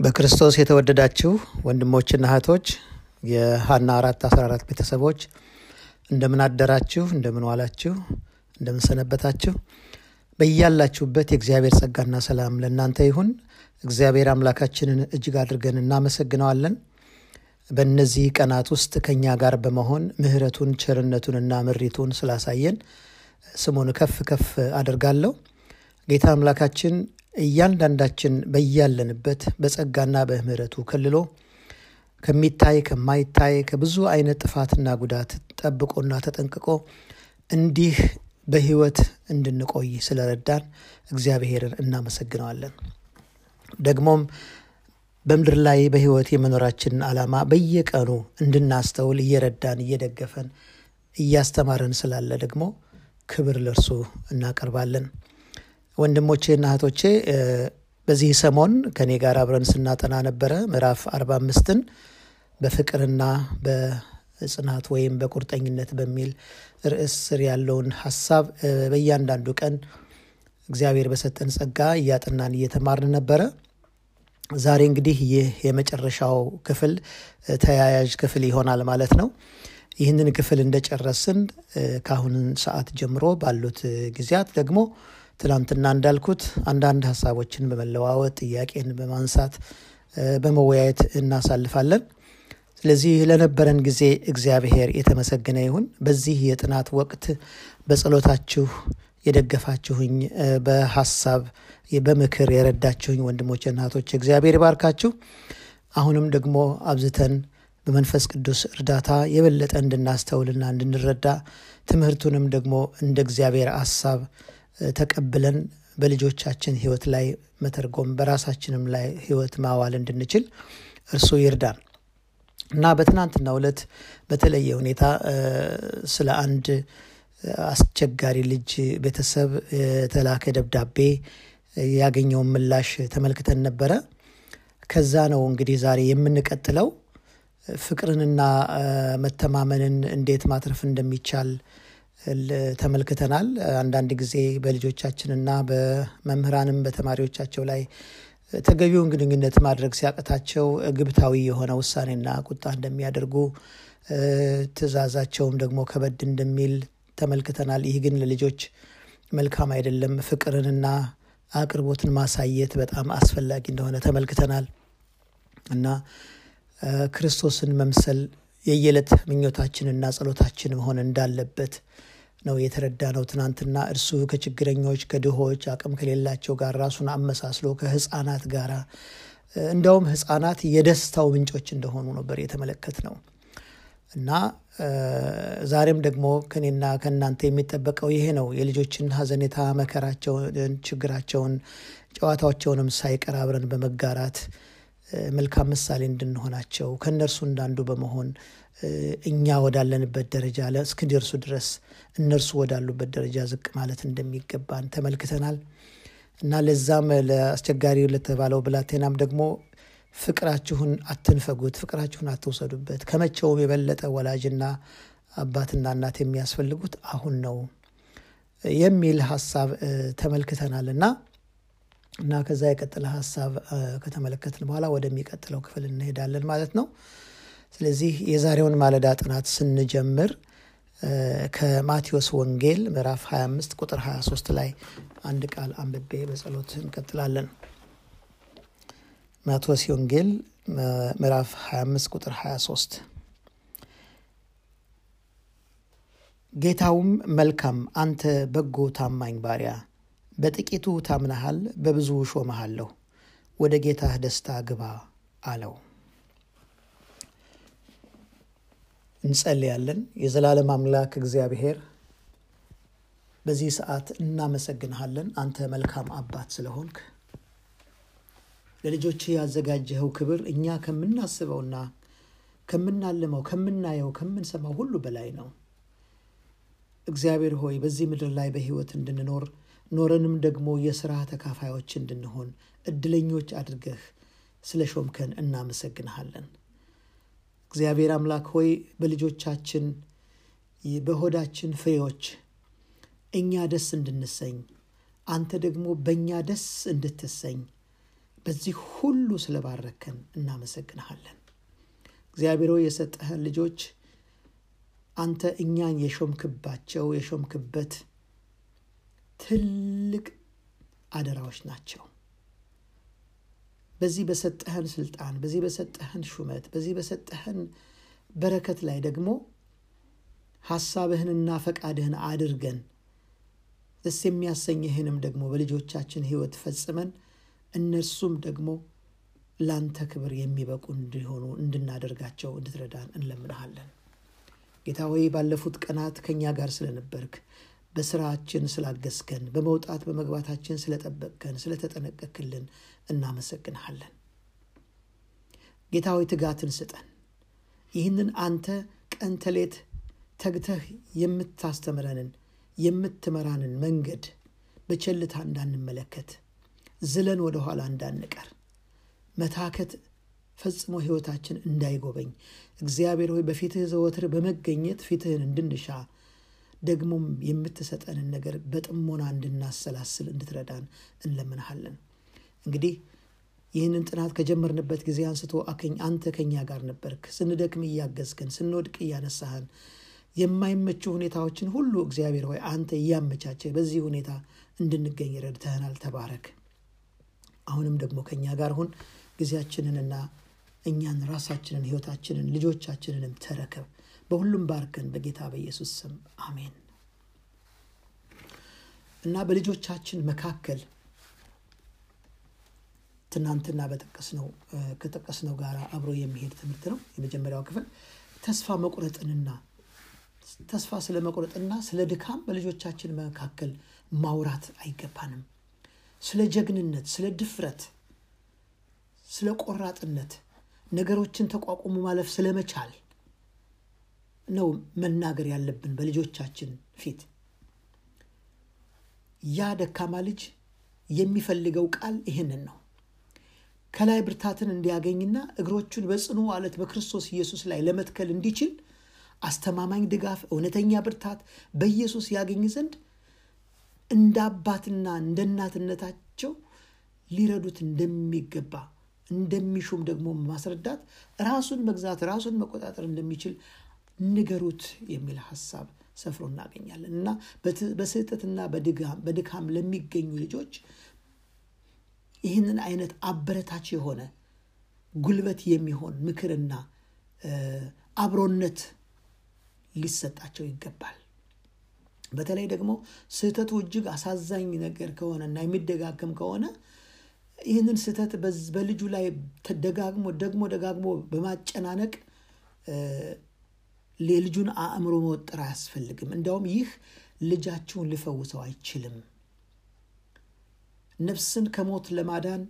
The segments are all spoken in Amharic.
በክርስቶስ የተወደዳችሁ ወንድሞችና እህቶች የሀና አራት አስራ አራት ቤተሰቦች እንደምን አደራችሁ፣ እንደምን ዋላችሁ፣ እንደምን ሰነበታችሁ። በያላችሁበት የእግዚአብሔር ጸጋና ሰላም ለእናንተ ይሁን። እግዚአብሔር አምላካችንን እጅግ አድርገን እናመሰግነዋለን። በእነዚህ ቀናት ውስጥ ከእኛ ጋር በመሆን ምሕረቱን ቸርነቱንና ምሪቱን ስላሳየን ስሙን ከፍ ከፍ አደርጋለሁ። ጌታ አምላካችን እያንዳንዳችን በያለንበት በጸጋና በምሕረቱ ከልሎ ከሚታይ ከማይታይ ከብዙ አይነት ጥፋትና ጉዳት ጠብቆና ተጠንቅቆ እንዲህ በሕይወት እንድንቆይ ስለረዳን እግዚአብሔርን እናመሰግነዋለን። ደግሞም በምድር ላይ በሕይወት የመኖራችንን ዓላማ በየቀኑ እንድናስተውል እየረዳን እየደገፈን እያስተማረን ስላለ ደግሞ ክብር ለእርሱ እናቀርባለን። ወንድሞቼና እህቶቼ በዚህ ሰሞን ከኔ ጋር አብረን ስናጠና ነበረ ምዕራፍ አርባ አምስትን በፍቅርና በጽናት ወይም በቁርጠኝነት በሚል ርዕስ ስር ያለውን ሀሳብ በእያንዳንዱ ቀን እግዚአብሔር በሰጠን ጸጋ እያጠናን እየተማርን ነበረ። ዛሬ እንግዲህ ይህ የመጨረሻው ክፍል ተያያዥ ክፍል ይሆናል ማለት ነው። ይህንን ክፍል እንደጨረስን ከአሁን ሰዓት ጀምሮ ባሉት ጊዜያት ደግሞ ትናንትና እንዳልኩት አንዳንድ ሀሳቦችን በመለዋወጥ ጥያቄን በማንሳት በመወያየት እናሳልፋለን። ስለዚህ ለነበረን ጊዜ እግዚአብሔር የተመሰገነ ይሁን። በዚህ የጥናት ወቅት በጸሎታችሁ የደገፋችሁኝ፣ በሀሳብ በምክር የረዳችሁኝ ወንድሞች እናቶች እግዚአብሔር ይባርካችሁ። አሁንም ደግሞ አብዝተን በመንፈስ ቅዱስ እርዳታ የበለጠ እንድናስተውልና እንድንረዳ ትምህርቱንም ደግሞ እንደ እግዚአብሔር ሀሳብ ተቀብለን በልጆቻችን ሕይወት ላይ መተርጎም በራሳችንም ላይ ሕይወት ማዋል እንድንችል እርሱ ይርዳን እና በትናንትናው ዕለት በተለየ ሁኔታ ስለ አንድ አስቸጋሪ ልጅ ቤተሰብ የተላከ ደብዳቤ ያገኘውን ምላሽ ተመልክተን ነበረ። ከዛ ነው እንግዲህ ዛሬ የምንቀጥለው ፍቅርንና መተማመንን እንዴት ማትረፍ እንደሚቻል ተመልክተናል። አንዳንድ ጊዜ በልጆቻችንና በመምህራንም በተማሪዎቻቸው ላይ ተገቢውን ግንኙነት ማድረግ ሲያቅታቸው ግብታዊ የሆነ ውሳኔና ቁጣ እንደሚያደርጉ፣ ትዕዛዛቸውም ደግሞ ከበድ እንደሚል ተመልክተናል። ይህ ግን ለልጆች መልካም አይደለም። ፍቅርንና አቅርቦትን ማሳየት በጣም አስፈላጊ እንደሆነ ተመልክተናል እና ክርስቶስን መምሰል የየዕለት ምኞታችንና ጸሎታችን መሆን እንዳለበት ነው የተረዳ ነው። ትናንትና እርሱ ከችግረኞች፣ ከድሆች፣ አቅም ከሌላቸው ጋር ራሱን አመሳስሎ ከህፃናት ጋር እንደውም ህፃናት የደስታው ምንጮች እንደሆኑ ነበር የተመለከት ነው እና ዛሬም ደግሞ ከኔና ከእናንተ የሚጠበቀው ይሄ ነው። የልጆችን ሀዘኔታ፣ መከራቸውን፣ ችግራቸውን፣ ጨዋታቸውንም ሳይቀር አብረን በመጋራት መልካም ምሳሌ እንድንሆናቸው ከእነርሱ እንዳንዱ በመሆን እኛ ወዳለንበት ደረጃ እስክንደርሱ ድረስ እነርሱ ወዳሉበት ደረጃ ዝቅ ማለት እንደሚገባን ተመልክተናል። እና ለዛም ለአስቸጋሪ ለተባለው ብላቴናም ደግሞ ፍቅራችሁን አትንፈጉት፣ ፍቅራችሁን አትውሰዱበት፣ ከመቼውም የበለጠ ወላጅና አባትና እናት የሚያስፈልጉት አሁን ነው የሚል ሀሳብ ተመልክተናል። እና እና ከዛ የቀጠለ ሀሳብ ከተመለከትን በኋላ ወደሚቀጥለው ክፍል እንሄዳለን ማለት ነው። ስለዚህ የዛሬውን ማለዳ ጥናት ስንጀምር ከማቴዎስ ወንጌል ምዕራፍ 25 ቁጥር 23 ላይ አንድ ቃል አንብቤ በጸሎት እንቀጥላለን። ማቴዎስ ወንጌል ምዕራፍ 25 ቁጥር 23 ጌታውም መልካም አንተ በጎ ታማኝ ባሪያ በጥቂቱ ታምናሃል፣ በብዙ ሾመሃለሁ፣ ወደ ጌታህ ደስታ ግባ አለው። እንጸልያለን። የዘላለም አምላክ እግዚአብሔር በዚህ ሰዓት እናመሰግንሃለን። አንተ መልካም አባት ስለሆንክ ለልጆች ያዘጋጀኸው ክብር እኛ ከምናስበውና ከምናልመው፣ ከምናየው፣ ከምንሰማው ሁሉ በላይ ነው። እግዚአብሔር ሆይ በዚህ ምድር ላይ በሕይወት እንድንኖር ኖረንም ደግሞ የሥራ ተካፋዮች እንድንሆን እድለኞች አድርገህ ስለ ሾምከን እናመሰግንሃለን። እግዚአብሔር አምላክ ሆይ በልጆቻችን በሆዳችን ፍሬዎች እኛ ደስ እንድንሰኝ አንተ ደግሞ በእኛ ደስ እንድትሰኝ በዚህ ሁሉ ስለባረከን እናመሰግንሃለን። እግዚአብሔር ሆይ የሰጠህን ልጆች አንተ እኛን የሾምክባቸው የሾምክበት ትልቅ አደራዎች ናቸው። በዚህ በሰጠህን ስልጣን፣ በዚህ በሰጠህን ሹመት፣ በዚህ በሰጠህን በረከት ላይ ደግሞ ሐሳብህንና ፈቃድህን አድርገን ደስ የሚያሰኝህንም ደግሞ በልጆቻችን ሕይወት ፈጽመን እነርሱም ደግሞ ላንተ ክብር የሚበቁ እንዲሆኑ እንድናደርጋቸው እንድትረዳን እንለምንሃለን። ጌታ ሆይ ባለፉት ቀናት ከእኛ ጋር ስለነበርክ በስራችን ስላገዝከን በመውጣት በመግባታችን ስለጠበቅከን ስለተጠነቀክልን እናመሰግንሃለን። ጌታ ሆይ ትጋትን ስጠን። ይህንን አንተ ቀን ተሌት ተግተህ የምታስተምረንን የምትመራንን መንገድ በቸልታ እንዳንመለከት ዝለን ወደ ኋላ እንዳንቀር መታከት ፈጽሞ ሕይወታችን እንዳይጎበኝ እግዚአብሔር ሆይ በፊትህ ዘወትር በመገኘት ፊትህን እንድንሻ ደግሞም የምትሰጠንን ነገር በጥሞና እንድናሰላስል እንድትረዳን እንለምንሃለን። እንግዲህ ይህንን ጥናት ከጀመርንበት ጊዜ አንስቶ አንተ ከኛ ጋር ነበርክ። ስንደክም እያገዝከን፣ ስንወድቅ እያነሳህን፣ የማይመቹ ሁኔታዎችን ሁሉ እግዚአብሔር ሆይ አንተ እያመቻቸህ በዚህ ሁኔታ እንድንገኝ ረድተህናል። ተባረክ። አሁንም ደግሞ ከኛ ጋር ሁን። ጊዜያችንንና እኛን ራሳችንን ሕይወታችንን ልጆቻችንንም ተረከብ። በሁሉም ባርከን በጌታ በኢየሱስ ስም አሜን። እና በልጆቻችን መካከል ትናንትና በጠቀስነው ከጠቀስነው ጋር አብሮ የሚሄድ ትምህርት ነው። የመጀመሪያው ክፍል ተስፋ መቁረጥንና ተስፋ ስለ መቁረጥና ስለ ድካም በልጆቻችን መካከል ማውራት አይገባንም። ስለ ጀግንነት፣ ስለ ድፍረት፣ ስለ ቆራጥነት፣ ነገሮችን ተቋቁሞ ማለፍ ስለመቻል ነው መናገር ያለብን በልጆቻችን ፊት። ያ ደካማ ልጅ የሚፈልገው ቃል ይህንን ነው። ከላይ ብርታትን እንዲያገኝና እግሮቹን በጽኑ አለት በክርስቶስ ኢየሱስ ላይ ለመትከል እንዲችል አስተማማኝ ድጋፍ፣ እውነተኛ ብርታት በኢየሱስ ያገኝ ዘንድ እንደ አባትና እንደ እናትነታቸው ሊረዱት እንደሚገባ እንደሚሹም ደግሞ ማስረዳት ራሱን መግዛት ራሱን መቆጣጠር እንደሚችል ንገሩት የሚል ሀሳብ ሰፍሮ እናገኛለን። እና በስህተትና በድካም ለሚገኙ ልጆች ይህንን አይነት አበረታች የሆነ ጉልበት የሚሆን ምክርና አብሮነት ሊሰጣቸው ይገባል። በተለይ ደግሞ ስህተቱ እጅግ አሳዛኝ ነገር ከሆነና የሚደጋገም ከሆነ ይህንን ስህተት በልጁ ላይ ደጋግሞ ደግሞ ደጋግሞ በማጨናነቅ የልጁን አእምሮ መወጠር አያስፈልግም። እንዲያውም ይህ ልጃችሁን ሊፈውሰው አይችልም። ነፍስን ከሞት ለማዳን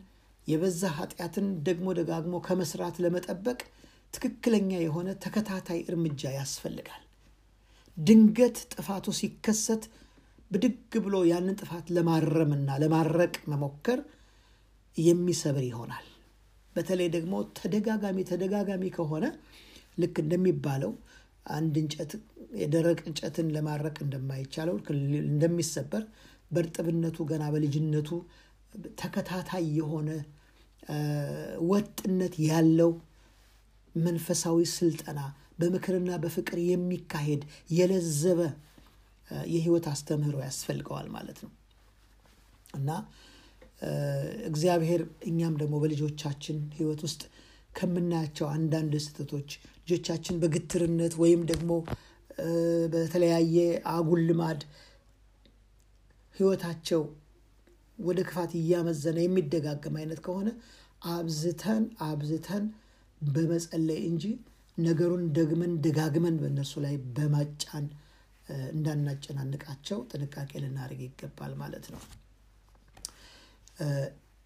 የበዛ ኃጢአትን ደግሞ ደጋግሞ ከመስራት ለመጠበቅ ትክክለኛ የሆነ ተከታታይ እርምጃ ያስፈልጋል። ድንገት ጥፋቱ ሲከሰት ብድግ ብሎ ያንን ጥፋት ለማረምና ለማረቅ መሞከር የሚሰብር ይሆናል። በተለይ ደግሞ ተደጋጋሚ ተደጋጋሚ ከሆነ ልክ እንደሚባለው አንድ እንጨት የደረቅ እንጨትን ለማረቅ እንደማይቻለው እንደሚሰበር በእርጥብነቱ ገና በልጅነቱ ተከታታይ የሆነ ወጥነት ያለው መንፈሳዊ ስልጠና በምክርና በፍቅር የሚካሄድ የለዘበ የሕይወት አስተምህሮ ያስፈልገዋል ማለት ነው። እና እግዚአብሔር እኛም ደግሞ በልጆቻችን ሕይወት ውስጥ ከምናያቸው አንዳንድ ስህተቶች ልጆቻችን በግትርነት ወይም ደግሞ በተለያየ አጉል ልማድ ሕይወታቸው ወደ ክፋት እያመዘነ የሚደጋገም አይነት ከሆነ አብዝተን አብዝተን በመጸለይ እንጂ ነገሩን ደግመን ደጋግመን በእነርሱ ላይ በማጫን እንዳናጨናንቃቸው ጥንቃቄ ልናደርግ ይገባል ማለት ነው።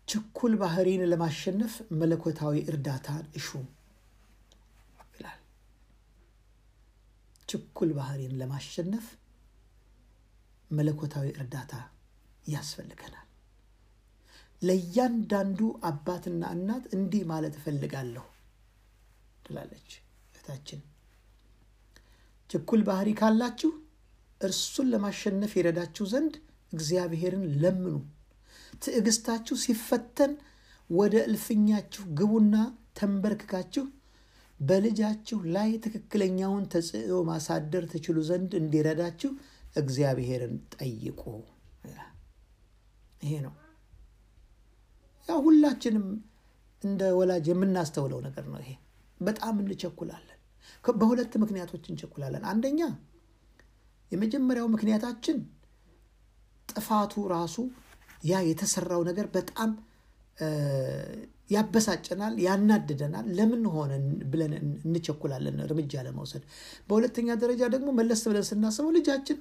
ችኩል ባህሪን ለማሸነፍ መለኮታዊ እርዳታን እሹ ይላል። ችኩል ባህሪን ለማሸነፍ መለኮታዊ እርዳታ ያስፈልገናል። ለእያንዳንዱ አባትና እናት እንዲህ ማለት እፈልጋለሁ ትላለች እህታችን። ችኩል ባህሪ ካላችሁ እርሱን ለማሸነፍ ይረዳችሁ ዘንድ እግዚአብሔርን ለምኑ። ትዕግስታችሁ ሲፈተን ወደ እልፍኛችሁ ግቡና ተንበርክካችሁ በልጃችሁ ላይ ትክክለኛውን ተጽዕኖ ማሳደር ትችሉ ዘንድ እንዲረዳችሁ እግዚአብሔርን ጠይቁ። ይሄ ነው ያው ሁላችንም እንደ ወላጅ የምናስተውለው ነገር ነው። ይሄ በጣም እንቸኩላለን። በሁለት ምክንያቶች እንቸኩላለን። አንደኛ የመጀመሪያው ምክንያታችን ጥፋቱ ራሱ ያ የተሰራው ነገር በጣም ያበሳጨናል፣ ያናድደናል። ለምን ሆነ ብለን እንቸኩላለን እርምጃ ለመውሰድ። በሁለተኛ ደረጃ ደግሞ መለስ ብለን ስናስበው ልጃችን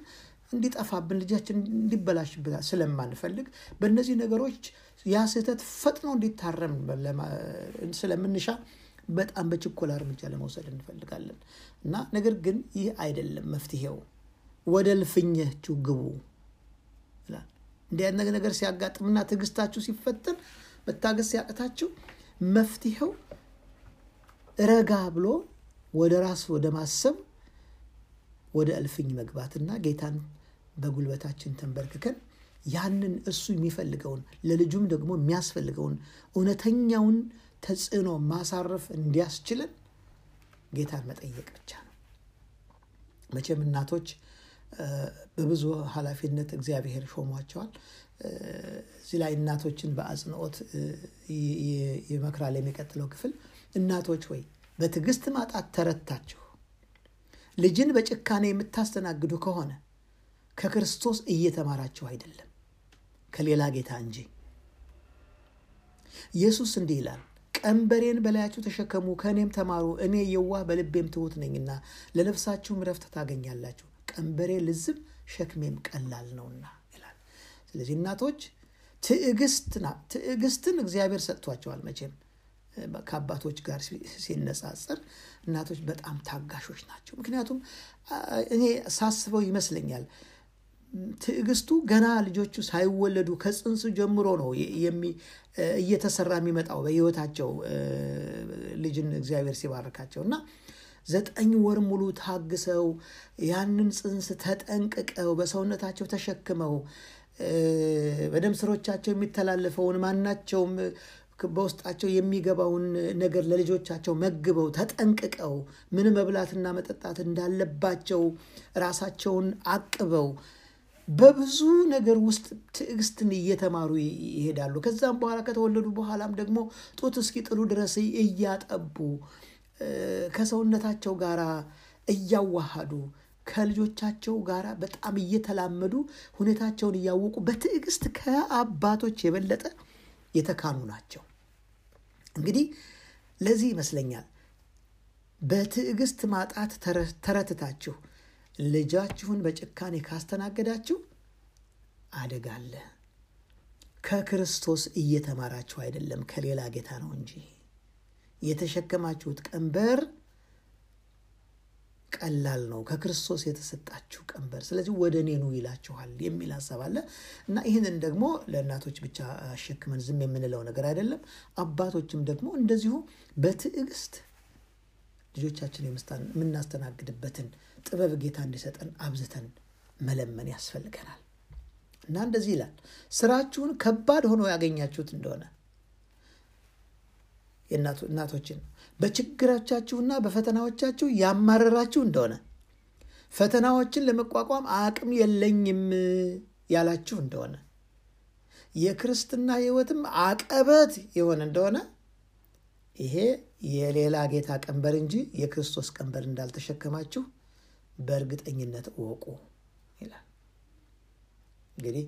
እንዲጠፋብን ልጃችን እንዲበላሽብን ስለማንፈልግ በእነዚህ ነገሮች ያ ስህተት ፈጥኖ እንዲታረም ስለምንሻ በጣም በችኮላ እርምጃ ለመውሰድ እንፈልጋለን እና ነገር ግን ይህ አይደለም መፍትሄው። ወደ እልፍኛችሁ ግቡ እንዲህ ነገር ሲያጋጥምና ትዕግስታችሁ ሲፈተን መታገስ ሲያቅታችሁ መፍትሄው ረጋ ብሎ ወደ ራስ ወደ ማሰብ ወደ እልፍኝ መግባትና ጌታን በጉልበታችን ተንበርክከን ያንን እሱ የሚፈልገውን ለልጁም ደግሞ የሚያስፈልገውን እውነተኛውን ተጽዕኖ ማሳረፍ እንዲያስችልን ጌታን መጠየቅ ብቻ ነው። መቼም እናቶች በብዙ ኃላፊነት እግዚአብሔር ሾሟቸዋል። እዚህ ላይ እናቶችን በአጽንኦት ይመክራል የሚቀጥለው ክፍል። እናቶች ወይ በትዕግስት ማጣት ተረታችሁ ልጅን በጭካኔ የምታስተናግዱ ከሆነ ከክርስቶስ እየተማራችሁ አይደለም፣ ከሌላ ጌታ እንጂ። ኢየሱስ እንዲህ ይላል፣ ቀንበሬን በላያችሁ ተሸከሙ፣ ከእኔም ተማሩ፣ እኔ የዋህ በልቤም ትሑት ነኝና ለነፍሳችሁም ረፍት ታገኛላችሁ። ቀንበሬ ልዝብ ሸክሜም ቀላል ነውና ስለዚህ እናቶች ትዕግስትን እግዚአብሔር ሰጥቷቸዋል። መቼም ከአባቶች ጋር ሲነጻጸር እናቶች በጣም ታጋሾች ናቸው። ምክንያቱም እኔ ሳስበው ይመስለኛል ትዕግስቱ ገና ልጆቹ ሳይወለዱ ከጽንሱ ጀምሮ ነው እየተሰራ የሚመጣው በሕይወታቸው ልጅን እግዚአብሔር ሲባርካቸው እና ዘጠኝ ወር ሙሉ ታግሰው ያንን ጽንስ ተጠንቅቀው በሰውነታቸው ተሸክመው በደም ስሮቻቸው የሚተላለፈውን ማናቸውም በውስጣቸው የሚገባውን ነገር ለልጆቻቸው መግበው ተጠንቅቀው ምን መብላትና መጠጣት እንዳለባቸው ራሳቸውን አቅበው በብዙ ነገር ውስጥ ትዕግስትን እየተማሩ ይሄዳሉ። ከዛም በኋላ ከተወለዱ በኋላም ደግሞ ጡት እስኪጥሉ ድረስ እያጠቡ ከሰውነታቸው ጋር እያዋሃዱ ከልጆቻቸው ጋር በጣም እየተላመዱ ሁኔታቸውን እያወቁ በትዕግስት ከአባቶች የበለጠ የተካኑ ናቸው። እንግዲህ ለዚህ ይመስለኛል በትዕግስት ማጣት ተረትታችሁ ልጃችሁን በጭካኔ ካስተናገዳችሁ አደጋ አለ። ከክርስቶስ እየተማራችሁ አይደለም፣ ከሌላ ጌታ ነው እንጂ የተሸከማችሁት ቀንበር ቀላል ነው፣ ከክርስቶስ የተሰጣችሁ ቀንበር። ስለዚህ ወደ እኔ ኑ ይላችኋል የሚል ሀሳብ አለ እና ይህንን ደግሞ ለእናቶች ብቻ አሸክመን ዝም የምንለው ነገር አይደለም። አባቶችም ደግሞ እንደዚሁ በትዕግስት ልጆቻችን የምናስተናግድበትን ጥበብ ጌታ እንዲሰጠን አብዝተን መለመን ያስፈልገናል እና እንደዚህ ይላል፣ ስራችሁን ከባድ ሆኖ ያገኛችሁት እንደሆነ እናቶችን በችግሮቻችሁና በፈተናዎቻችሁ ያማረራችሁ እንደሆነ ፈተናዎችን ለመቋቋም አቅም የለኝም ያላችሁ እንደሆነ የክርስትና ሕይወትም አቀበት የሆነ እንደሆነ ይሄ የሌላ ጌታ ቀንበር እንጂ የክርስቶስ ቀንበር እንዳልተሸከማችሁ በእርግጠኝነት እወቁ ይላል። እንግዲህ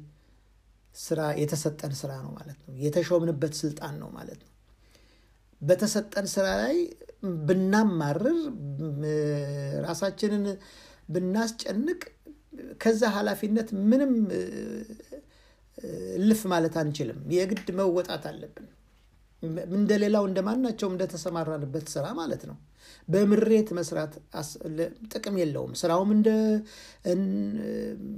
ስራ የተሰጠን ስራ ነው ማለት ነው። የተሾምንበት ስልጣን ነው ማለት ነው። በተሰጠን ስራ ላይ ብናማርር ራሳችንን ብናስጨንቅ ከዛ ኃላፊነት ምንም እልፍ ማለት አንችልም። የግድ መወጣት አለብን። እንደሌላው እንደማናቸውም እንደተሰማራንበት ስራ ማለት ነው። በምሬት መስራት ጥቅም የለውም። ስራውም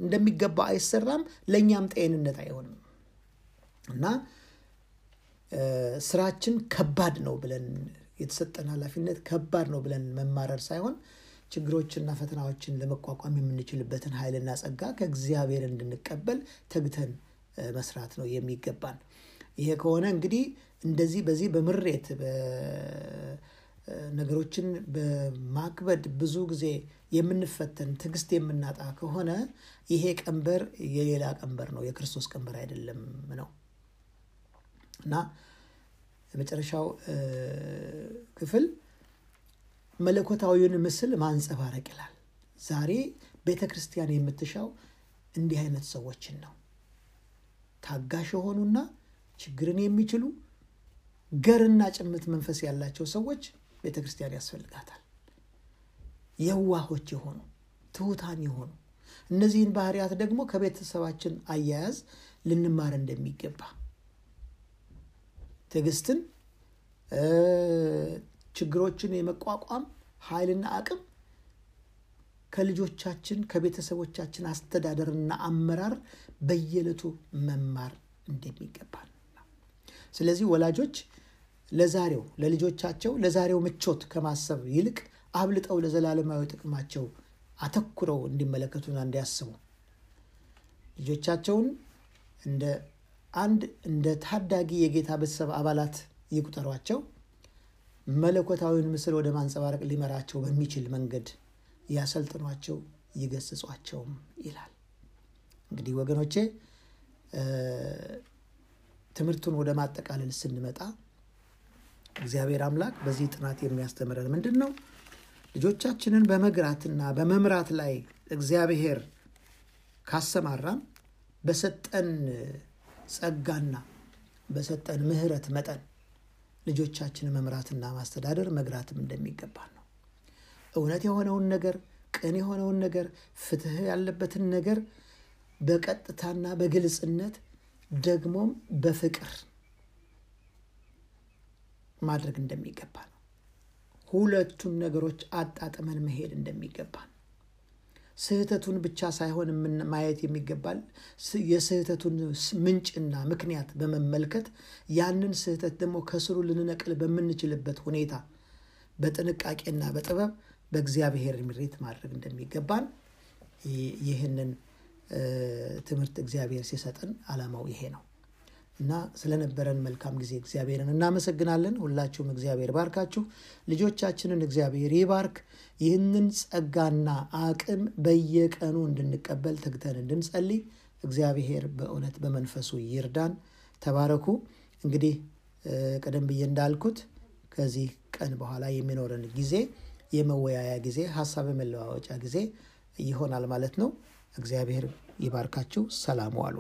እንደሚገባ አይሰራም፣ ለእኛም ጤንነት አይሆንም እና ስራችን ከባድ ነው ብለን የተሰጠን ኃላፊነት ከባድ ነው ብለን መማረር ሳይሆን ችግሮችና ፈተናዎችን ለመቋቋም የምንችልበትን ኃይልና ጸጋ ከእግዚአብሔር እንድንቀበል ተግተን መስራት ነው የሚገባን። ይሄ ከሆነ እንግዲህ እንደዚህ በዚህ በምሬት ነገሮችን በማክበድ ብዙ ጊዜ የምንፈተን ትዕግስት የምናጣ ከሆነ ይሄ ቀንበር የሌላ ቀንበር ነው፣ የክርስቶስ ቀንበር አይደለም ነው እና የመጨረሻው ክፍል መለኮታዊውን ምስል ማንጸባረቅ ይላል። ዛሬ ቤተ ክርስቲያን የምትሻው እንዲህ አይነት ሰዎችን ነው። ታጋሽ የሆኑና ችግርን የሚችሉ ገርና ጭምት መንፈስ ያላቸው ሰዎች ቤተ ክርስቲያን ያስፈልጋታል። የዋሆች የሆኑ ትሑታን የሆኑ እነዚህን ባህሪያት ደግሞ ከቤተሰባችን አያያዝ ልንማር እንደሚገባ ትዕግስትን፣ ችግሮችን የመቋቋም ኃይልና አቅም ከልጆቻችን ከቤተሰቦቻችን አስተዳደርና አመራር በየዕለቱ መማር እንደሚገባ ስለዚህ ወላጆች ለዛሬው ለልጆቻቸው ለዛሬው ምቾት ከማሰብ ይልቅ አብልጠው ለዘላለማዊ ጥቅማቸው አተኩረው እንዲመለከቱና እንዲያስቡ ልጆቻቸውን እንደ አንድ እንደ ታዳጊ የጌታ ቤተሰብ አባላት ይቁጠሯቸው። መለኮታዊውን ምስል ወደ ማንጸባረቅ ሊመራቸው በሚችል መንገድ ያሰልጥኗቸው፣ ይገስጿቸውም ይላል። እንግዲህ ወገኖቼ ትምህርቱን ወደ ማጠቃለል ስንመጣ እግዚአብሔር አምላክ በዚህ ጥናት የሚያስተምረን ምንድን ነው? ልጆቻችንን በመግራትና በመምራት ላይ እግዚአብሔር ካሰማራን በሰጠን ጸጋና በሰጠን ምሕረት መጠን ልጆቻችንን መምራትና ማስተዳደር መግራትም እንደሚገባን ነው። እውነት የሆነውን ነገር፣ ቅን የሆነውን ነገር፣ ፍትሕ ያለበትን ነገር በቀጥታና በግልጽነት ደግሞም በፍቅር ማድረግ እንደሚገባ ነው። ሁለቱን ነገሮች አጣጥመን መሄድ እንደሚገባ ነው። ስህተቱን ብቻ ሳይሆን ማየት የሚገባል? የስህተቱን ምንጭና ምክንያት በመመልከት ያንን ስህተት ደግሞ ከስሩ ልንነቅል በምንችልበት ሁኔታ በጥንቃቄና በጥበብ በእግዚአብሔር ምሬት ማድረግ እንደሚገባን ይህንን ትምህርት እግዚአብሔር ሲሰጠን ዓላማው ይሄ ነው እና ስለነበረን መልካም ጊዜ እግዚአብሔርን እናመሰግናለን። ሁላችሁም እግዚአብሔር ባርካችሁ፣ ልጆቻችንን እግዚአብሔር ይባርክ። ይህንን ጸጋና አቅም በየቀኑ እንድንቀበል ተግተን እንድንጸልይ እግዚአብሔር በእውነት በመንፈሱ ይርዳን። ተባረኩ። እንግዲህ ቀደም ብዬ እንዳልኩት ከዚህ ቀን በኋላ የሚኖረን ጊዜ የመወያያ ጊዜ፣ ሀሳብ የመለዋወጫ ጊዜ ይሆናል ማለት ነው። እግዚአብሔር ይባርካችሁ። ሰላም ዋሉ።